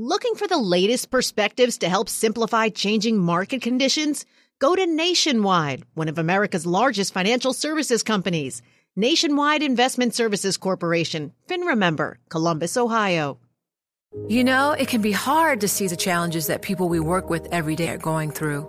Looking for the latest perspectives to help simplify changing market conditions? Go to Nationwide, one of America's largest financial services companies. Nationwide Investment Services Corporation, FINRA member, Columbus, Ohio. You know, it can be hard to see the challenges that people we work with every day are going through.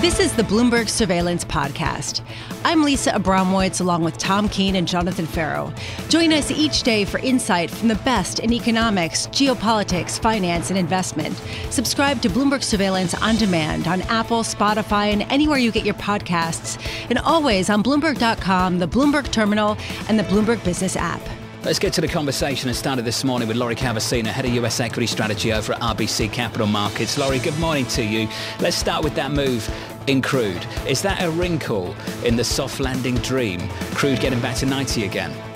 This is the Bloomberg Surveillance Podcast. I'm Lisa Abramowicz along with Tom Keene and Jonathan Ferro. Join us each day for insight from the best in economics, geopolitics, finance, and investment. Subscribe to Bloomberg Surveillance on demand on Apple, Spotify, and anywhere you get your podcasts, and always on Bloomberg.com, the Bloomberg Terminal, and the Bloomberg Business app. Let's get to the conversation and started this morning with Lori Calvasina, Head of US Equity Strategy over at RBC Capital Markets. Lori, good morning to you. Let's start with that move in crude. Is that a wrinkle in the soft landing dream? Crude getting back to 90 again?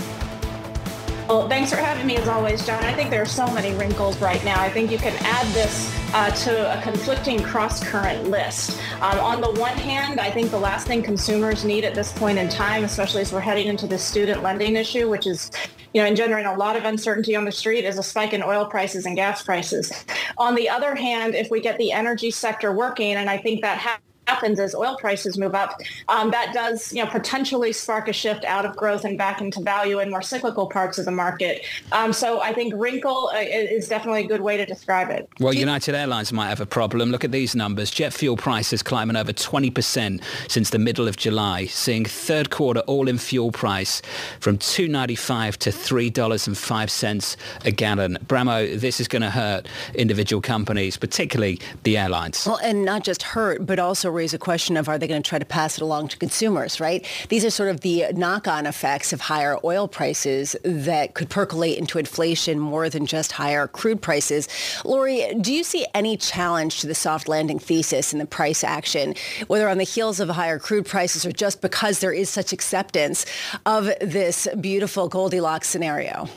Well, thanks for having me as always, John. I think there are so many wrinkles right now. I think you can add this uh, to a conflicting cross current list. Um, on the one hand, I think the last thing consumers need at this point in time, especially as we're heading into the student lending issue, which is you know, engendering a lot of uncertainty on the street is a spike in oil prices and gas prices. On the other hand, if we get the energy sector working, and I think that happens happens as oil prices move up, um, that does you know potentially spark a shift out of growth and back into value in more cyclical parts of the market. Um, so I think wrinkle uh, is definitely a good way to describe it. Well, United Airlines might have a problem. Look at these numbers: jet fuel prices climbing over 20% since the middle of July, seeing third quarter all-in fuel price from 2.95 to $3.05 a gallon. Bramo, this is going to hurt individual companies, particularly the airlines. Well, and not just hurt, but also raise a question of are they going to try to pass it along to consumers, right? These are sort of the knock-on effects of higher oil prices that could percolate into inflation more than just higher crude prices. Lori, do you see any challenge to the soft landing thesis in the price action, whether on the heels of higher crude prices or just because there is such acceptance of this beautiful Goldilocks scenario?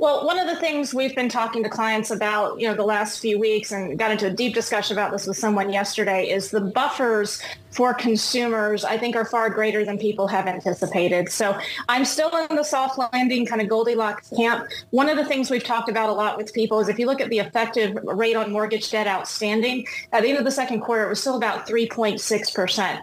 Well, one of the things we've been talking to clients about, you know, the last few weeks and got into a deep discussion about this with someone yesterday is the buffers for consumers, I think are far greater than people have anticipated. So I'm still in the soft landing kind of Goldilocks camp. One of the things we've talked about a lot with people is if you look at the effective rate on mortgage debt outstanding, at the end of the second quarter, it was still about 3.6%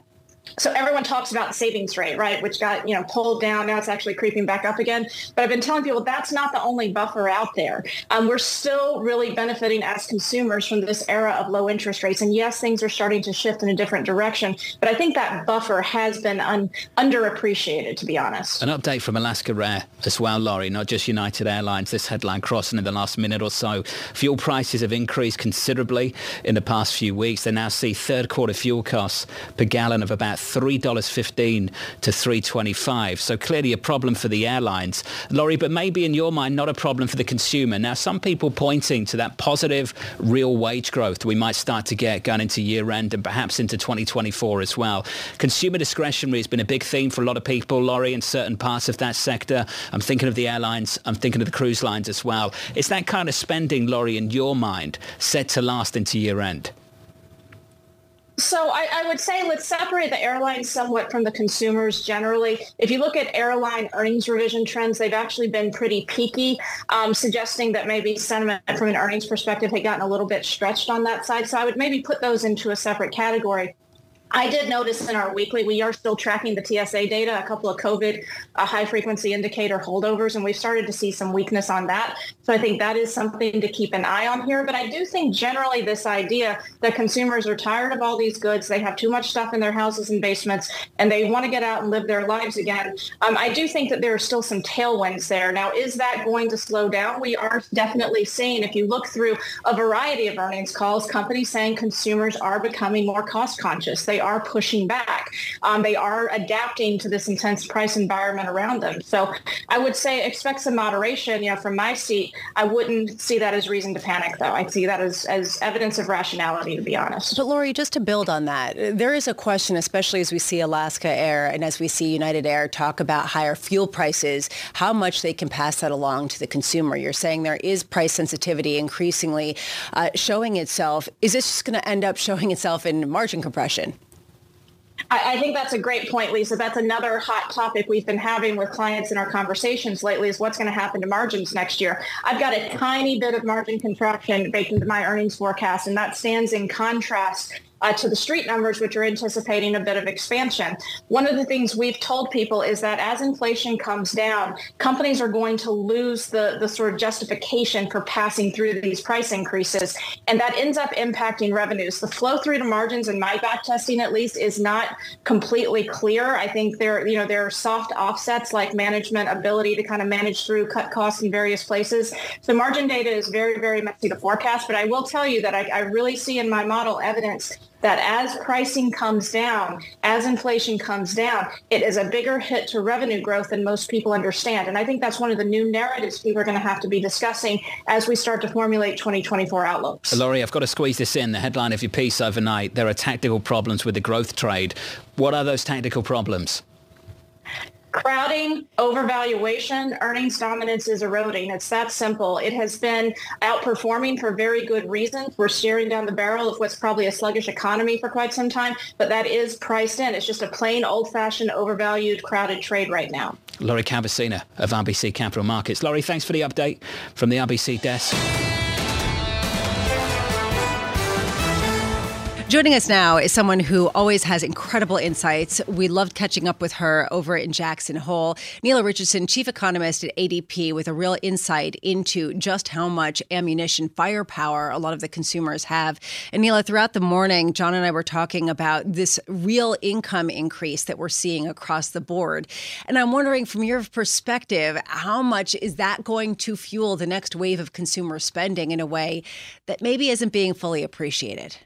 so everyone talks about the savings rate, right, which got you know pulled down. Now it's actually creeping back up again. But I've been telling people that's not the only buffer out there. Um, we're still really benefiting as consumers from this era of low interest rates. And yes, things are starting to shift in a different direction. But I think that buffer has been un- underappreciated, to be honest. An update from Alaska Air as well, Lori, not just United Airlines. This headline crossing in the last minute or so. Fuel prices have increased considerably in the past few weeks. They now see third quarter fuel costs per gallon of about $3.15 to $3.25. So clearly a problem for the airlines. Lori, but maybe in your mind, not a problem for the consumer. Now, some people pointing to that positive real wage growth we might start to get going into year end and perhaps into 2024 as well. Consumer discretionary has been a big theme for a lot of people, Lori, in certain parts of that sector. I'm thinking of the airlines. I'm thinking of the cruise lines as well. Is that kind of spending, Lori, in your mind, set to last into year end? So I, I, would say let's separate the airlines somewhat from the consumers generally. If you look at airline earnings revision trends, they've actually been pretty peaky, um, suggesting that maybe sentiment from an earnings perspective had gotten a little bit stretched on that side. So I would maybe put those into a separate category. I did notice in our weekly, we are still tracking the TSA data, a couple of COVID uh, high frequency indicator holdovers, and we've started to see some weakness on that. So I think that is something to keep an eye on here. But I do think generally this idea that consumers are tired of all these goods, they have too much stuff in their houses and basements, and they want to get out and live their lives again. Um, I do think that there are still some tailwinds there. Now, is that going to slow down? We are definitely seeing, if you look through a variety of earnings calls, companies saying consumers are becoming more cost conscious. They they are pushing back. Um, they are adapting to this intense price environment around them. So I would say expect some moderation. You know, from my seat, I wouldn't see that as reason to panic, though. I'd see that as, as evidence of rationality, to be honest. But Lori, just to build on that, there is a question, especially as we see Alaska Air and as we see United Air talk about higher fuel prices, how much they can pass that along to the consumer. You're saying there is price sensitivity increasingly uh, showing itself. Is this just going to end up showing itself in margin compression? I, think that's a great point, Lisa. That's another hot topic we've been having with clients in our conversations lately is what's going to happen to margins next year. I've got a tiny bit of margin contraction baked into my earnings forecast, and that stands in contrast uh, to the street numbers, which are anticipating a bit of expansion. One of the things we've told people is that as inflation comes down, companies are going to lose the, the sort of justification for passing through these price increases. And that ends up impacting revenues. The flow through to margins in my back testing, at least, is not completely clear. I think there, you know, there are soft offsets like management ability to kind of manage through, cut costs in various places. So margin data is very, very messy to forecast. But I will tell you that I, I really see in my model evidence that as pricing comes down, as inflation comes down, it is a bigger hit to revenue growth than most people understand. And I think that's one of the new narratives people are going to have to be discussing as we start to formulate 2024 outlooks. Lori, I've got to squeeze this in. The headline of your piece overnight, there are tactical problems with the growth trade. What are those tactical problems? Crowding, overvaluation, earnings dominance is eroding. It's that simple. It has been outperforming for very good reasons. We're staring down the barrel of what's probably a sluggish economy for quite some time, but that is priced in. It's just a plain old-fashioned, overvalued, crowded trade right now. Lori Calvasina of RBC Capital Markets. Lori, thanks for the update from the RBC desk. Joining us now is someone who always has incredible insights. We loved catching up with her over in Jackson Hole. Nela Richardson, chief economist at ADP, with a real insight into just how much ammunition, firepower a lot of the consumers have. And Nela, throughout the morning, John and I were talking about this real income increase that we're seeing across the board. And I'm wondering, from your perspective, how much is that going to fuel the next wave of consumer spending in a way that maybe isn't being fully appreciated?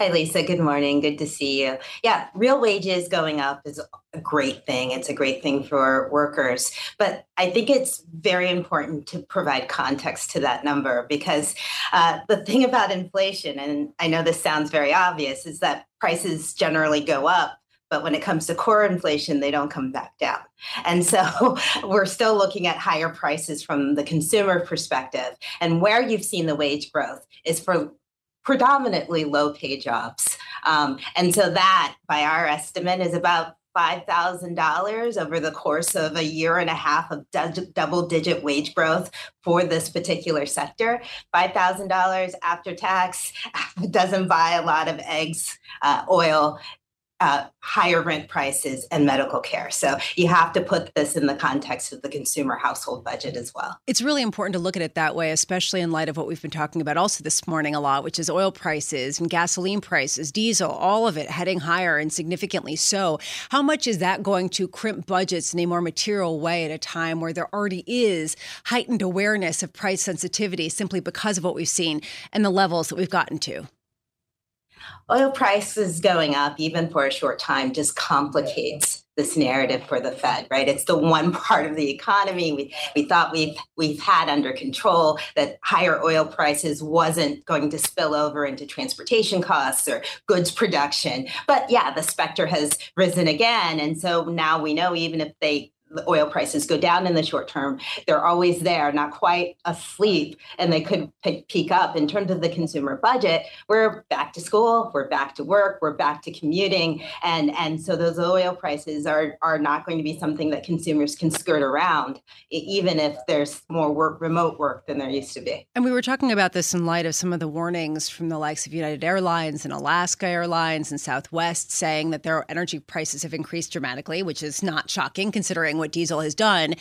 Hi, Lisa. Good morning. Good to see you. Yeah, real wages going up is a great thing. It's a great thing for workers. But I think it's very important to provide context to that number because uh, the thing about inflation, and I know this sounds very obvious, is that prices generally go up. But when it comes to core inflation, they don't come back down. And so we're still looking at higher prices from the consumer perspective. And where you've seen the wage growth is for predominantly low pay jobs. Um, and so that, by our estimate, is about $5,000 over the course of a year and a half of double digit wage growth for this particular sector. $5,000 after tax doesn't buy a lot of eggs, uh, oil, uh, higher rent prices and medical care. So you have to put this in the context of the consumer household budget as well. It's really important to look at it that way, especially in light of what we've been talking about also this morning a lot, which is oil prices and gasoline prices, diesel, all of it heading higher and significantly so. How much is that going to crimp budgets in a more material way at a time where there already is heightened awareness of price sensitivity simply because of what we've seen and the levels that we've gotten to? Oil prices going up, even for a short time, just complicates this narrative for the Fed, right? It's the one part of the economy we, we thought we've we've had under control that higher oil prices wasn't going to spill over into transportation costs or goods production. But yeah, the specter has risen again. And so now we know even if they the oil prices go down in the short term, they're always there, not quite asleep, and they could peak up. In terms of the consumer budget, we're back to school, we're back to work, we're back to commuting, and and so those oil prices are are not going to be something that consumers can skirt around, even if there's more work, remote work than there used to be. And we were talking about this in light of some of the warnings from the likes of United Airlines and Alaska Airlines and Southwest saying that their energy prices have increased dramatically, which is not shocking considering what diesel has done.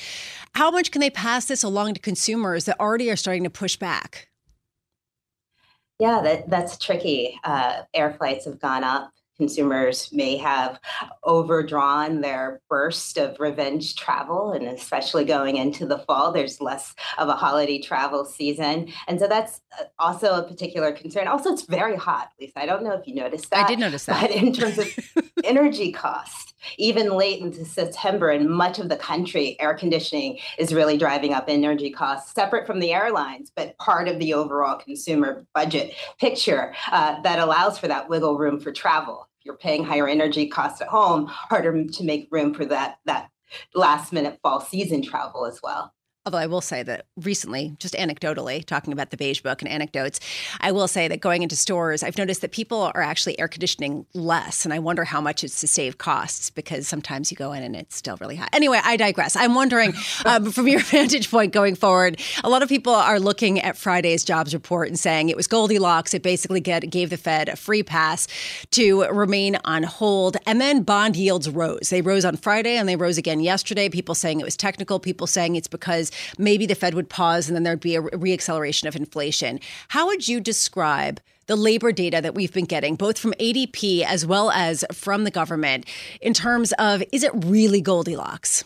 How much can they pass this along to consumers that already are starting to push back? Yeah, that, that's tricky. Uh, air flights have gone up consumers may have overdrawn their burst of revenge travel, and especially going into the fall, there's less of a holiday travel season. And so that's uh, also a particular concern. Also, it's very hot, Lisa. I don't know if you noticed that. I did notice that. But in terms of energy costs, even late into September in much of the country, air conditioning is really driving up energy costs, separate from the airlines, but part of the overall consumer budget picture uh, that allows for that wiggle room for travel. If you're paying higher energy costs at home, harder to make room for that that last minute fall season travel as well. Although I will say that recently, just anecdotally, talking about the beige book and anecdotes, I will say that going into stores, I've noticed that people are actually air conditioning less. And I wonder how much it's to save costs because sometimes you go in and it's still really hot. Anyway, I digress. I'm wondering um, from your vantage point going forward, a lot of people are looking at Friday's jobs report and saying it was Goldilocks. It basically get, gave the Fed a free pass to remain on hold. And then bond yields rose. They rose on Friday and they rose again yesterday. People saying it was technical, people saying it's because maybe the Fed would pause and then there'd be a reacceleration of inflation. How would you describe the labor data that we've been getting, both from ADP as well as from the government, in terms of is it really Goldilocks?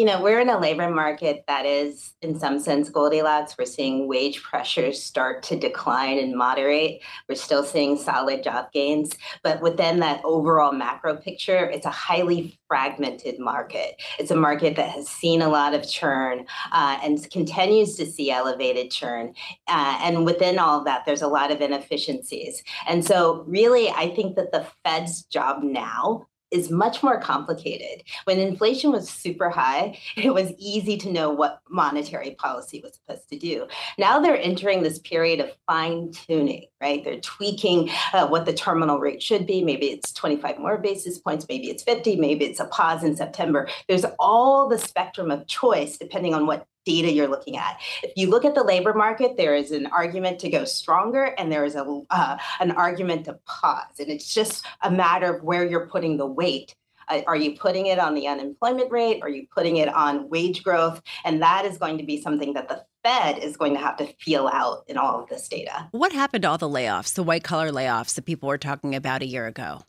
You know, we're in a labor market that is, in some sense, Goldilocks. We're seeing wage pressures start to decline and moderate. We're still seeing solid job gains. But within that overall macro picture, it's a highly fragmented market. It's a market that has seen a lot of churn uh, and continues to see elevated churn. Uh, and within all of that, there's a lot of inefficiencies. And so, really, I think that the Fed's job now is much more complicated. When inflation was super high, it was easy to know what monetary policy was supposed to do. Now they're entering this period of fine tuning, right? They're tweaking uh, what the terminal rate should be. Maybe it's 25 more basis points, maybe it's 50, maybe it's a pause in September. There's all the spectrum of choice depending on what data you're looking at. If you look at the labor market, there is an argument to go stronger and there is a uh, an argument to pause. And it's just a matter of where you're putting the weight. Uh, are you putting it on the unemployment rate? Are you putting it on wage growth? And that is going to be something that the Fed is going to have to feel out in all of this data. What happened to all the layoffs, the white collar layoffs that people were talking about a year ago?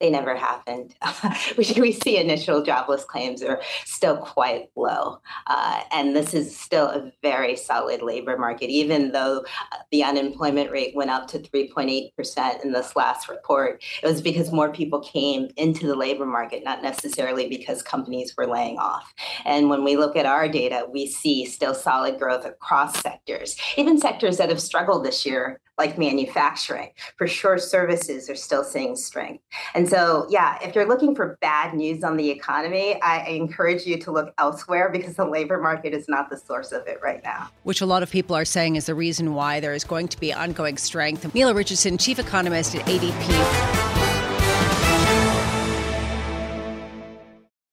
They never happened. we, we see initial jobless claims are still quite low. Uh, and this is still a very solid labor market, even though uh, the unemployment rate went up to 3.8% in this last report. It was because more people came into the labor market, not necessarily because companies were laying off. And when we look at our data, we see still solid growth across sectors, even sectors that have struggled this year, like manufacturing. For sure, services are still seeing strength. And so, yeah, if you're looking for bad news on the economy, I encourage you to look elsewhere because the labor market is not the source of it right now. Which a lot of people are saying is the reason why there is going to be ongoing strength. Nela Richardson, chief economist at ADP.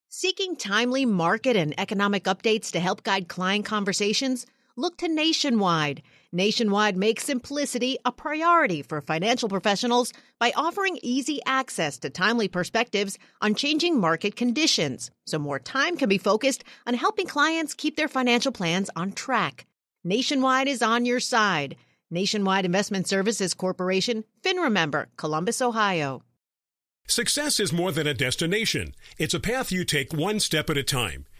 Seeking timely market and economic updates to help guide client conversations? Look to Nationwide. Nationwide makes simplicity a priority for financial professionals by offering easy access to timely perspectives on changing market conditions, so more time can be focused on helping clients keep their financial plans on track. Nationwide is on your side. Nationwide Investment Services Corporation, FINRA member, Columbus, Ohio. Success is more than a destination. It's a path you take one step at a time.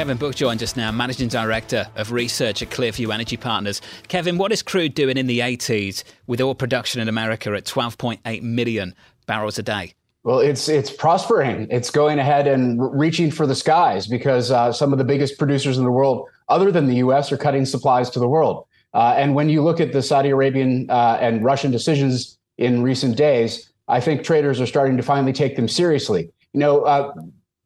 Kevin Book joins us now, Managing Director of Research at Clearview Energy Partners. Kevin, what is crude doing in the 80s with oil production in America at 12.8 million barrels a day? Well, it's it's prospering. It's going ahead and reaching for the skies because uh, some of the biggest producers in the world, other than the U.S., are cutting supplies to the world. Uh, and when you look at the Saudi Arabian uh, and Russian decisions in recent days, I think traders are starting to finally take them seriously. You know, uh,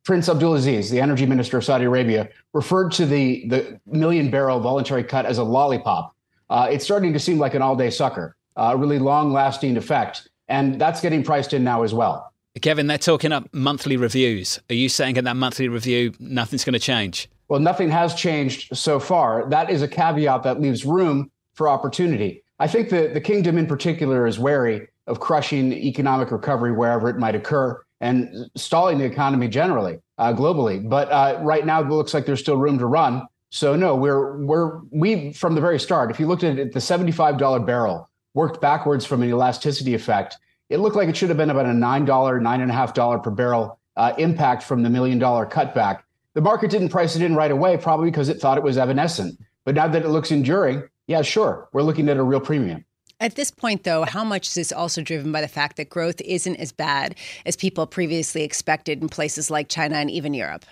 Prince Abdulaziz, the energy minister of Saudi Arabia, referred to the the million barrel voluntary cut as a lollipop. Uh, it's starting to seem like an all day sucker, a really long lasting effect, and that's getting priced in now as well. Kevin, they're talking up monthly reviews. Are you saying in that monthly review nothing's going to change? Well, nothing has changed so far. That is a caveat that leaves room for opportunity. I think the, the kingdom in particular is wary of crushing economic recovery wherever it might occur and stalling the economy generally uh, globally. But uh, right now, it looks like there's still room to run. So no, we're we're we from the very start. If you looked at it, the seventy-five dollar barrel worked backwards from an elasticity effect it looked like it should have been about a $9, $9.5 per barrel uh, impact from the million dollar cutback. The market didn't price it in right away, probably because it thought it was evanescent. But now that it looks enduring, yeah, sure, we're looking at a real premium. At this point, though, how much is this also driven by the fact that growth isn't as bad as people previously expected in places like China and even Europe?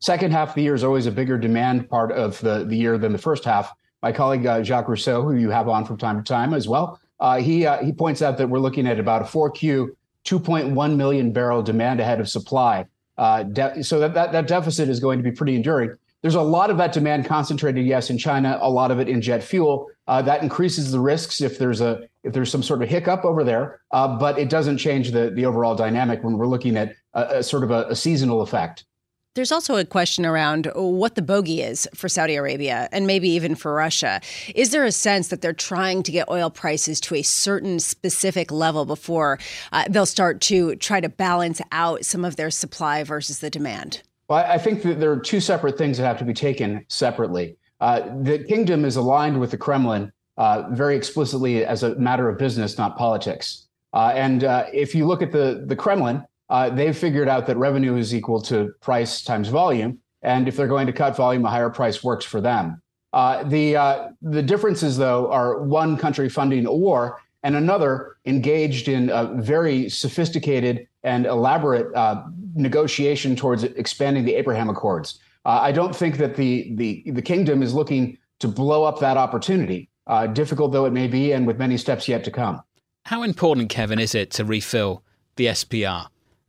Second half of the year is always a bigger demand part of the, the year than the first half. My colleague uh, Jacques Rousseau, who you have on from time to time as well, uh, he uh, he points out that we're looking at about a 4Q 2.1 million barrel demand ahead of supply. Uh, de- so that, that that deficit is going to be pretty enduring. There's a lot of that demand concentrated, yes, in China. A lot of it in jet fuel. Uh, that increases the risks if there's a if there's some sort of hiccup over there. Uh, but it doesn't change the the overall dynamic when we're looking at a, a sort of a, a seasonal effect. There's also a question around what the bogey is for Saudi Arabia and maybe even for Russia. Is there a sense that they're trying to get oil prices to a certain specific level before uh, they'll start to try to balance out some of their supply versus the demand? Well, I think that there are two separate things that have to be taken separately. Uh, the kingdom is aligned with the Kremlin uh, very explicitly as a matter of business, not politics. Uh, and uh, if you look at the the Kremlin, uh, they've figured out that revenue is equal to price times volume. And if they're going to cut volume, a higher price works for them. Uh, the the differences, though, are one country funding a war and another engaged in a very sophisticated and elaborate negotiation towards expanding the Abraham Accords. Uh, I don't think that the the the kingdom is looking to blow up that opportunity, uh, difficult though it may be, and with many steps yet to come. How important, Kevin, is it to refill the SPR?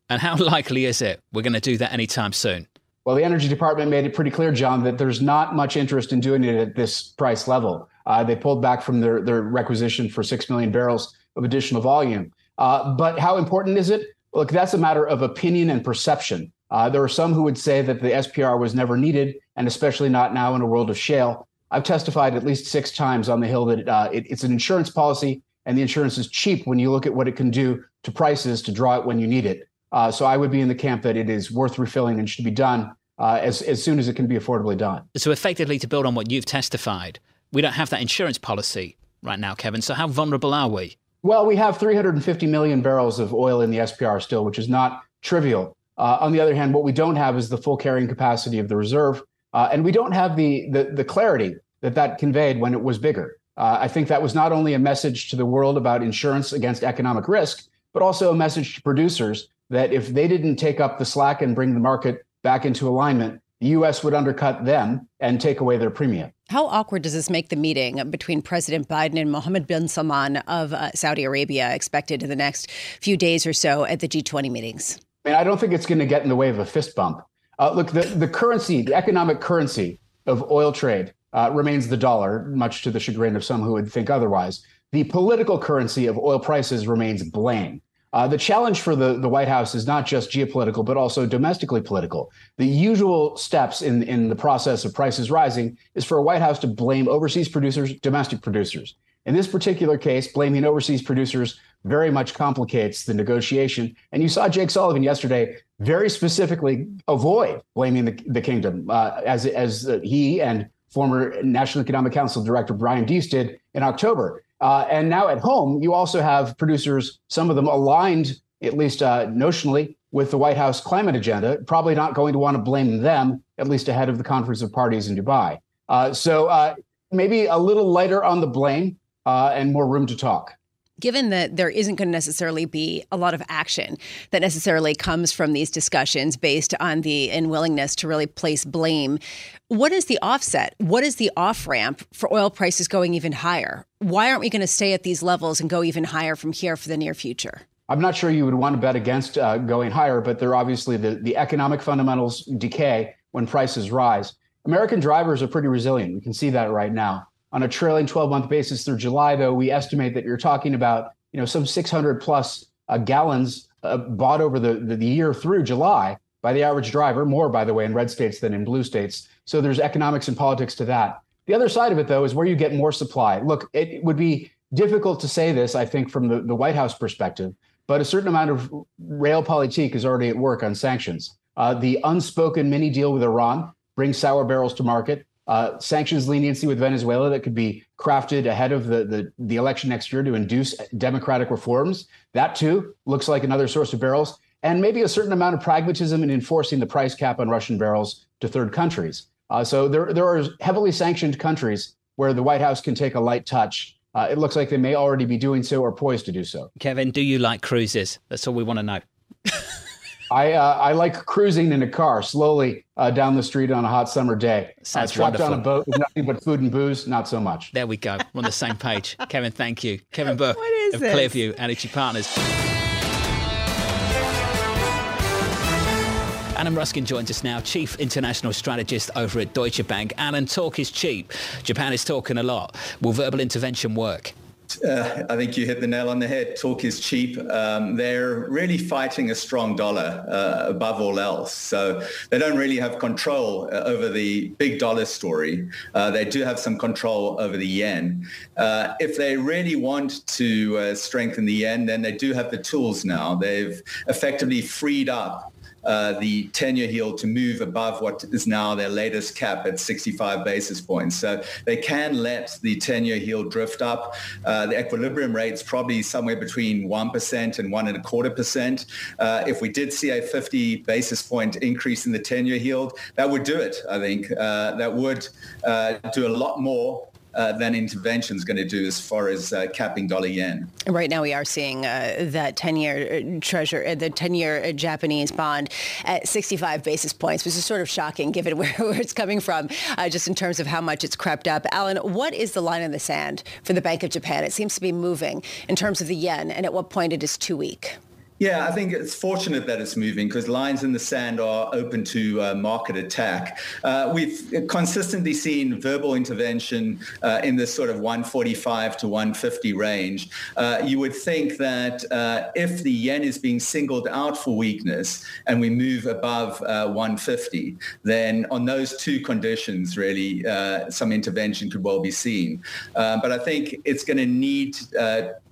And how likely is it we're going to do that anytime soon? Well, the Energy Department made it pretty clear, John, that there's not much interest in doing it at this price level. Uh, they pulled back from their, their requisition for 6 million barrels of additional volume. Uh, but how important is it? Look, that's a matter of opinion and perception. Uh, there are some who would say that the SPR was never needed, and especially not now in a world of shale. I've testified at least six times on the Hill that uh, it, it's an insurance policy, and the insurance is cheap when you look at what it can do to prices to draw it when you need it. Uh, so I would be in the camp that it is worth refilling and should be done uh, as, as soon as it can be affordably done. So effectively, to build on what you've testified, we don't have that insurance policy right now, Kevin. So how vulnerable are we? Well, we have 350 million barrels of oil in the SPR still, which is not trivial. Uh, on the other hand, what we don't have is the full carrying capacity of the reserve, uh, and we don't have the, the, the clarity that that conveyed when it was bigger. Uh, I think that was not only a message to the world about insurance against economic risk, but also a message to producers that if they didn't take up the slack and bring the market back into alignment, the U.S. would undercut them and take away their premium. How awkward does this make the meeting between President Biden and Mohammed bin Salman of uh, Saudi Arabia expected in the next few days or so at the G20 meetings? I mean, I don't think it's going to get in the way of a fist bump. Uh, look, the, the currency, the economic currency of oil trade uh, remains the dollar, much to the chagrin of some who would think otherwise. The political currency of oil prices remains blame. Uh, the challenge for the, the White House is not just geopolitical, but also domestically political. The usual steps in, in the process of prices rising is for a White House to blame overseas producers, domestic producers. In this particular case, blaming overseas producers very much complicates the negotiation. And you saw Jake Sullivan yesterday very specifically avoid blaming the, the kingdom, uh, as, as he and former National Economic Council Director Brian Deese did in October. Uh, and now at home, you also have producers, some of them aligned, at least uh, notionally, with the White House climate agenda, probably not going to want to blame them at least ahead of the conference of parties in Dubai. Uh, so uh, maybe a little lighter on the blame uh, and more room to talk given that there isn't going to necessarily be a lot of action that necessarily comes from these discussions based on the unwillingness to really place blame, what is the offset? What is the off ramp for oil prices going even higher? Why aren't we going to stay at these levels and go even higher from here for the near future? I'm not sure you would want to bet against uh, going higher, but there obviously the, the economic fundamentals decay when prices rise. American drivers are pretty resilient. We can see that right now. On a trailing 12 month basis through July, though, we estimate that you're talking about you know some 600 plus uh, gallons uh, bought over the, the, the year through July by the average driver, more by the way in red states than in blue states. So there's economics and politics to that. The other side of it, though, is where you get more supply. Look, it would be difficult to say this, I think, from the, the White House perspective, but a certain amount of realpolitik is already at work on sanctions. Uh, the unspoken mini deal with Iran brings sour barrels to market uh, sanctions leniency with Venezuela that could be crafted ahead of the, the, the election next year to induce democratic reforms. That too looks like another source of barrels, and maybe a certain amount of pragmatism in enforcing the price cap on Russian barrels to third countries. Uh, so there, there are heavily sanctioned countries where the White House can take a light touch. Uh, it looks like they may already be doing so or poised to do so. Kevin, do you like cruises? That's all we want to know. I uh, I like cruising in a car slowly uh, down the street on a hot summer day. Sounds uh, trapped wonderful. on a boat with nothing but food and booze, not so much. There we go. We're on the same page. Kevin, thank you. Kevin Book of this? Clearview Energy Partners. Alan Ruskin joins us now, Chief International Strategist over at Deutsche Bank. Alan, talk is cheap. Japan is talking a lot. Will verbal intervention work? Uh, I think you hit the nail on the head. Talk is cheap. Um, they're really fighting a strong dollar uh, above all else. So they don't really have control uh, over the big dollar story. Uh, they do have some control over the yen. Uh, if they really want to uh, strengthen the yen, then they do have the tools now. They've effectively freed up uh, the 10-year yield to move above what is now their latest cap at 65 basis points. So they can let the 10-year yield drift up. Uh, the equilibrium rate is probably somewhere between 1% and one and a quarter percent. Uh, if we did see a 50 basis point increase in the 10-year yield, that would do it, I think. Uh, that would uh, do a lot more uh, than intervention is going to do as far as uh, capping dollar yen. Right now, we are seeing uh, that 10-year treasure, uh, the 10-year Japanese bond at 65 basis points, which is sort of shocking given where, where it's coming from, uh, just in terms of how much it's crept up. Alan, what is the line in the sand for the Bank of Japan? It seems to be moving in terms of the yen, and at what point it is too weak. Yeah, I think it's fortunate that it's moving because lines in the sand are open to uh, market attack. Uh, we've consistently seen verbal intervention uh, in this sort of 145 to 150 range. Uh, you would think that uh, if the yen is being singled out for weakness and we move above uh, 150, then on those two conditions, really, some intervention could well be seen. but I think it's going to need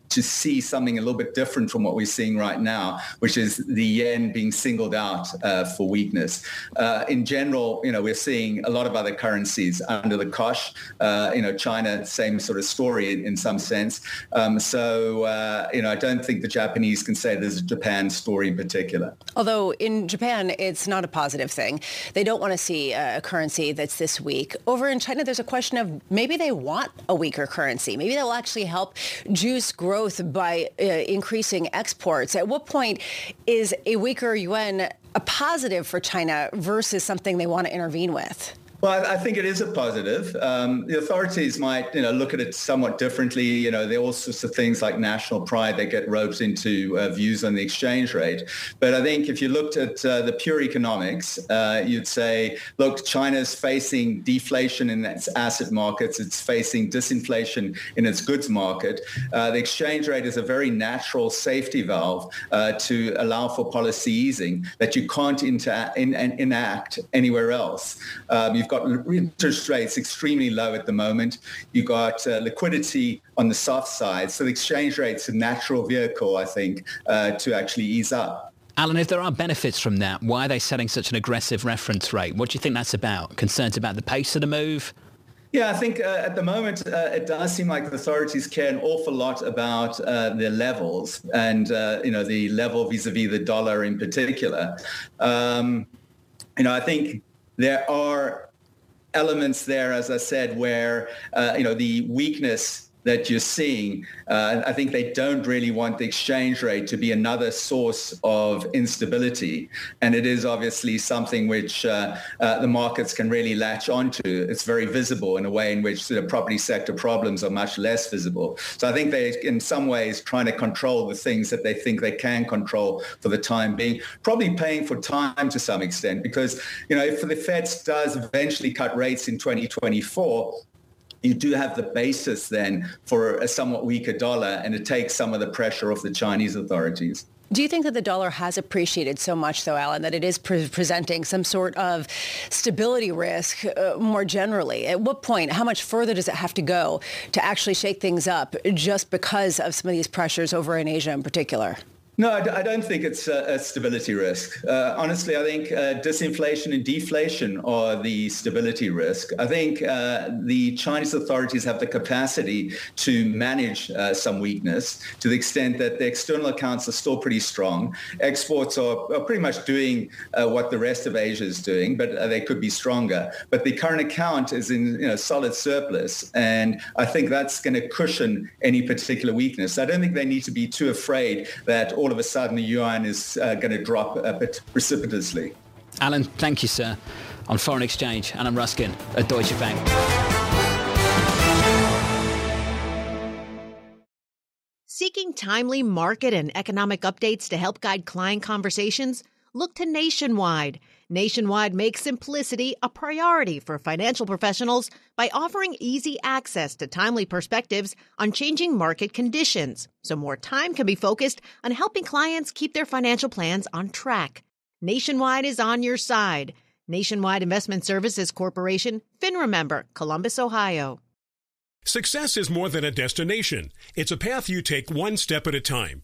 to see something a little bit different from what we're seeing right now, which is the yen being singled out uh, for weakness. Uh, in general, you know, we're seeing a lot of other currencies under the cosh. Uh, you know, China, same sort of story in, in some sense. Um, so, uh, you know, I don't think the Japanese can say there's a Japan story in particular. Although in Japan, it's not a positive thing. They don't want to see a currency that's this weak. Over in China, there's a question of maybe they want a weaker currency. Maybe that will actually help juice growth growth by uh, increasing exports. At what point is a weaker yuan a positive for China versus something they want to intervene with? Well, I think it is a positive. Um, the authorities might, you know, look at it somewhat differently. You know, there are all sorts of things like national pride that get roped into uh, views on the exchange rate. But I think if you looked at uh, the pure economics, uh, you'd say, look, China's facing deflation in its asset markets. It's facing disinflation in its goods market. Uh, the exchange rate is a very natural safety valve uh, to allow for policy easing that you can't inter- in- enact anywhere else. Um, got interest rates extremely low at the moment. You've got uh, liquidity on the soft side. So the exchange rate's a natural vehicle, I think, uh, to actually ease up. Alan, if there are benefits from that, why are they setting such an aggressive reference rate? What do you think that's about? Concerns about the pace of the move? Yeah, I think uh, at the moment uh, it does seem like the authorities care an awful lot about uh, the levels and uh, you know the level vis-a-vis the dollar in particular. Um, you know, I think there are elements there, as I said, where uh, you know the weakness that you're seeing, uh, I think they don't really want the exchange rate to be another source of instability. And it is obviously something which uh, uh, the markets can really latch onto. It's very visible in a way in which the property sector problems are much less visible. So I think they're in some ways, trying to control the things that they think they can control for the time being, probably paying for time to some extent, because, you know, if the Fed does eventually cut rates in 2024, you do have the basis then for a somewhat weaker dollar and it takes some of the pressure off the Chinese authorities. Do you think that the dollar has appreciated so much, though, Alan, that it is pre- presenting some sort of stability risk uh, more generally? At what point, how much further does it have to go to actually shake things up just because of some of these pressures over in Asia in particular? No, I don't think it's a, stability risk. Uh, honestly, I think uh, disinflation and deflation are the stability risk. I think uh, the Chinese authorities have the capacity to manage uh, some weakness to the extent that the external accounts are still pretty strong. Exports are, are pretty much doing uh, what the rest of Asia is doing, but uh, they could be stronger. But the current account is in you know, solid surplus, and I think that's going to cushion any particular weakness. I don't think they need to be too afraid that all all of a sudden the yuan is uh, going to drop a bit precipitously. Alan, thank you, sir. On foreign exchange, Alan Ruskin at Deutsche Bank. Seeking timely market and economic updates to help guide client conversations? Look to Nationwide. Nationwide makes simplicity a priority for financial professionals by offering easy access to timely perspectives on changing market conditions, so more time can be focused on helping clients keep their financial plans on track. Nationwide is on your side. Nationwide Investment Services Corporation, FINRA member, Columbus, Ohio. Success is more than a destination. It's a path you take one step at a time.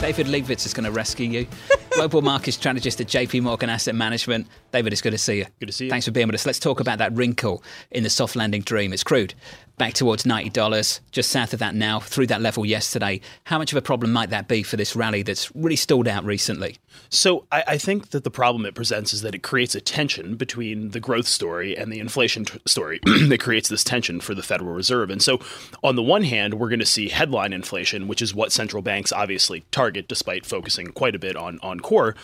David Lebovitz is going to rescue you. Global market strategist at JP Morgan Asset Management. David, it's good to see you. Good to see you. Thanks for being with us. Let's talk about that wrinkle in the soft landing dream. It's crude back towards $90, just south of that now, through that level yesterday. How much of a problem might that be for this rally that's really stalled out recently? So I, I think that the problem it presents is that it creates a tension between the growth story and the inflation t- story that creates this tension for the Federal Reserve. And so on the one hand, we're going to see headline inflation, which is what central banks obviously target despite focusing quite a bit on, on core.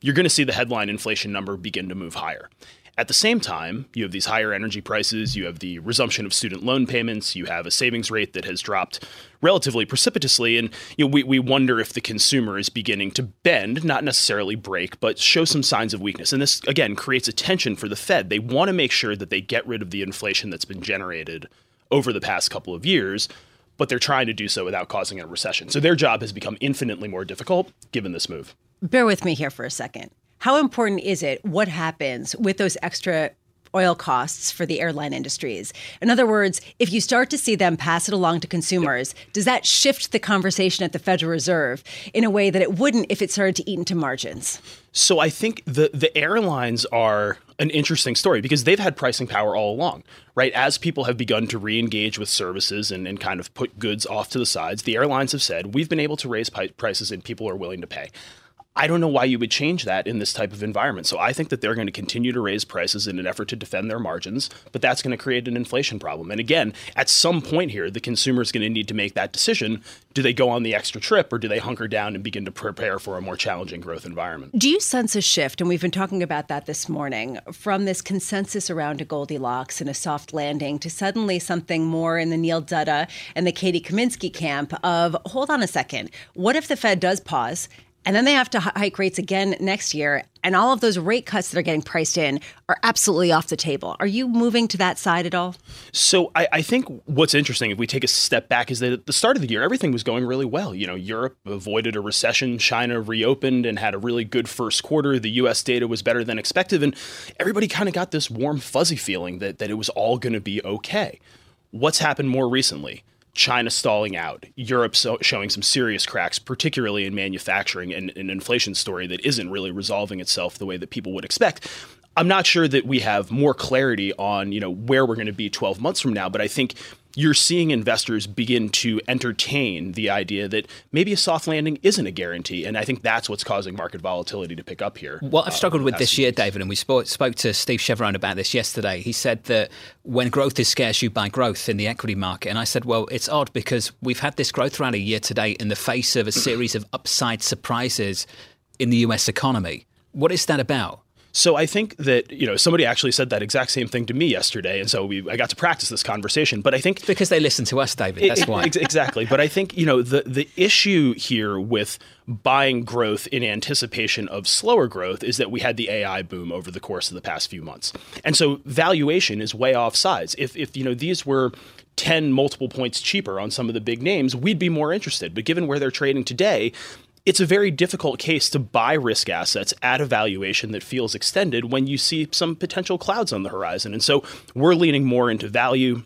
You're going to see the headline inflation number begin to move higher. At the same time, you have these higher energy prices, you have the resumption of student loan payments, you have a savings rate that has dropped relatively precipitously, and you know, we, we wonder if the consumer is beginning to bend, not necessarily break, but show some signs of weakness. And this, again, creates a tension for the Fed. They want to make sure that they get rid of the inflation that's been generated over the past couple of years but they're trying to do so without causing a recession. So their job has become infinitely more difficult given this move. Bear with me here for a second. How important is it? What happens with those extra oil costs for the airline industries. In other words, if you start to see them pass it along to consumers, does that shift the conversation at the Federal Reserve in a way that it wouldn't if it started to eat into margins? So I think the the airlines are an interesting story because they've had pricing power all along, right? As people have begun to re-engage with services and, and kind of put goods off to the sides, the airlines have said, we've been able to raise prices and people are willing to pay. I don't know why you would change that in this type of environment. So I think that they're going to continue to raise prices in an effort to defend their margins, but that's going to create an inflation problem. And again, at some point here, the consumer is going to need to make that decision. Do they go on the extra trip or do they hunker down and begin to prepare for a more challenging growth environment? Do you sense a shift? And we've been talking about that this morning from this consensus around a Goldilocks and a soft landing to suddenly something more in the Neil Dutta and the Katie Kaminski camp of hold on a second. What if the Fed does pause and then they have to hike rates again next year. And all of those rate cuts that are getting priced in are absolutely off the table. Are you moving to that side at all? So I, I, think what's interesting, if we take a step back, is that at the start of the year, everything was going really well. You know, Europe avoided a recession, China reopened and had a really good first quarter. The US data was better than expected. And everybody kind of got this warm, fuzzy feeling that, that it was all going to be okay. What's happened more recently? China stalling out, Europe so showing some serious cracks, particularly in manufacturing and an inflation story that isn't really resolving itself the way that people would expect. I'm not sure that we have more clarity on, you know, where we're going to be 12 months from now, but I think you're seeing investors begin to entertain the idea that maybe a soft landing isn't a guarantee. And I think that's what's causing market volatility to pick up here. What I've uh, struggled uh, with this year, David, and we spoke, spoke to Steve Chiavarone about this yesterday. He said that when growth is scarce, you buy growth in the equity market. And I said, well, it's odd because we've had this growth rally year to date in the face of a series of upside surprises in the US economy. What is that about? So I think that you know somebody actually said that exact same thing to me yesterday, and so we I got to practice this conversation. But I think because they listen to us, David, that's it, why exactly. But I think you know the the issue here with buying growth in anticipation of slower growth is that we had the AI boom over the course of the past few months, and so valuation is way off sides. If if you know these were 10 multiple points cheaper on some of the big names, we'd be more interested. But given where they're trading today, it's a very difficult case to buy risk assets at a valuation that feels extended when you see some potential clouds on the horizon. And so we're leaning more into value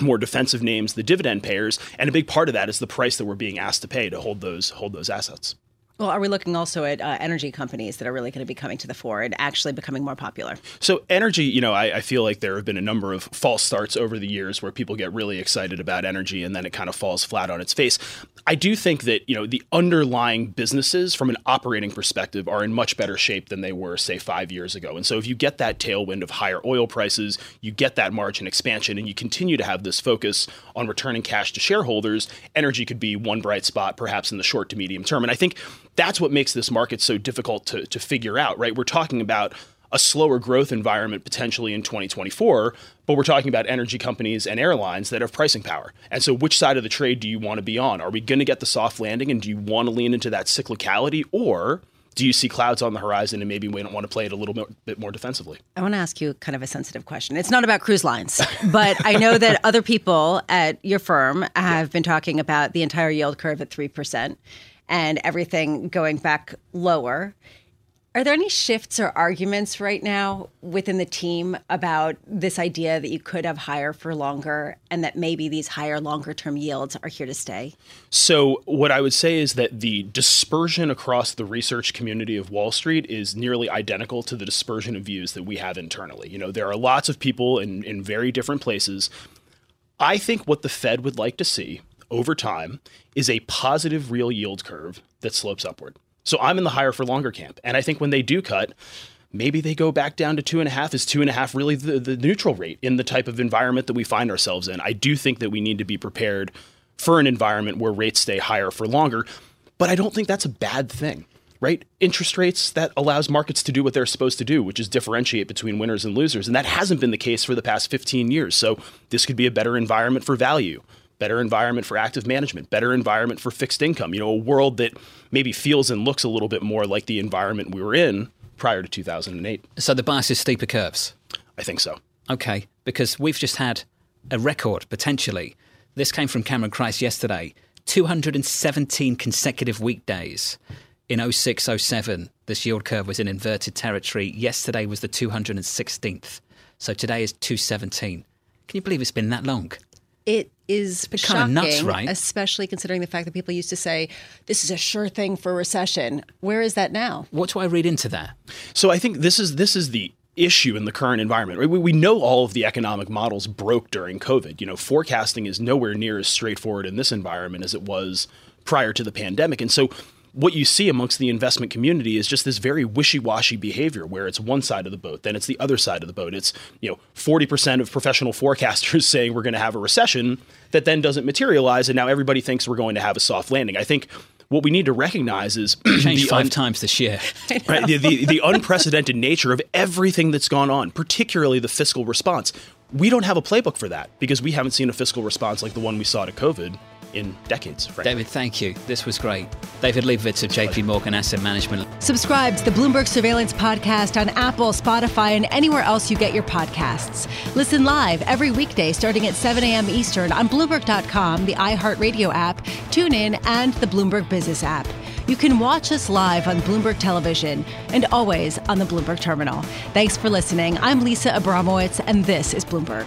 more defensive names, the dividend payers, and a big part of that is the price that we're being asked to pay to hold those hold those assets. Well, are we looking also at uh, energy companies that are really going to be coming to the fore and actually becoming more popular? So, energy, you know, I, I, feel like there have been a number of false starts over the years where people get really excited about energy and then it kind of falls flat on its face. I do think that, you know, the underlying businesses from an operating perspective are in much better shape than they were, say, five years ago. And so, if you get that tailwind of higher oil prices, you get that margin expansion, and you continue to have this focus on returning cash to shareholders, energy could be one bright spot, perhaps in the short to medium term. And I think that's what makes this market so difficult to, to figure out, right? We're talking about a slower growth environment potentially in 2024, but we're talking about energy companies and airlines that have pricing power. And so, which side of the trade do you want to be on? Are we going to get the soft landing and do you want to lean into that cyclicality or do you see clouds on the horizon and maybe we don't want to play it a little bit more defensively? I want to ask you kind of a sensitive question. It's not about cruise lines, but I know that other people at your firm have been talking about the entire yield curve at 3% and everything going back lower. Are there any shifts or arguments right now within the team about this idea that you could have higher for longer and that maybe these higher longer term yields are here to stay? So, what I would say is that the dispersion across the research community of Wall Street is nearly identical to the dispersion of views that we have internally. You know, there are lots of people in, in very different places. I think what the Fed would like to see over time is a positive real yield curve that slopes upward. So I'm in the higher for longer camp. And I think when they do cut, maybe they go back down to two and a half. Is two and a half really the, the neutral rate in the type of environment that we find ourselves in? I do think that we need to be prepared for an environment where rates stay higher for longer. But I don't think that's a bad thing right? Interest rates that allows markets to do what they're supposed to do, which is differentiate between winners and losers. And that hasn't been the case for the past 15 years. So this could be a better environment for value better environment for active management, better environment for fixed income, you know, a world that maybe feels and looks a little bit more like the environment we were in prior to 2008. So the bias is steeper curves? I think so. Okay, because we've just had a record potentially. This came from Cameron Crise yesterday 217 consecutive weekdays. In 06, 07, this yield curve was in inverted territory. Yesterday was the 216th. So today is 217. Can you believe it's been that long? It is shocking, nuts, right? especially considering the fact that people used to say this is a sure thing for recession. Where is that now? What do I read into that? So I think this is this is the issue in the current environment. We, we know all of the economic models broke during COVID. You know, forecasting is nowhere near as straightforward in this environment as it was prior to the pandemic, and so what you see amongst the investment community is just this very wishy-washy behavior where it's one side of the boat, then it's the other side of the boat. It's, you know, 40% of professional forecasters saying we're going to have a recession that then doesn't materialize and now everybody thinks we're going to have a soft landing. I think what we need to recognize is five un- times this year. Right, the, the, the unprecedented nature of everything that's gone on, particularly the fiscal response. We don't have a playbook for that because we haven't seen a fiscal response like the one we saw to COVID in decades. Frankly. David, thank you. This was great. David Lebovitz of JP Morgan Asset Management. Subscribe to the Bloomberg Surveillance Podcast on Apple, Spotify, and anywhere else you get your podcasts. Listen live every weekday starting at 7 a.m. Eastern on Bloomberg.com, the iHeartRadio app, TuneIn, and the Bloomberg Business app. You can watch us live on Bloomberg Television and always on the Bloomberg Terminal. Thanks for listening. I'm Lisa Abramowicz, and this is Bloomberg.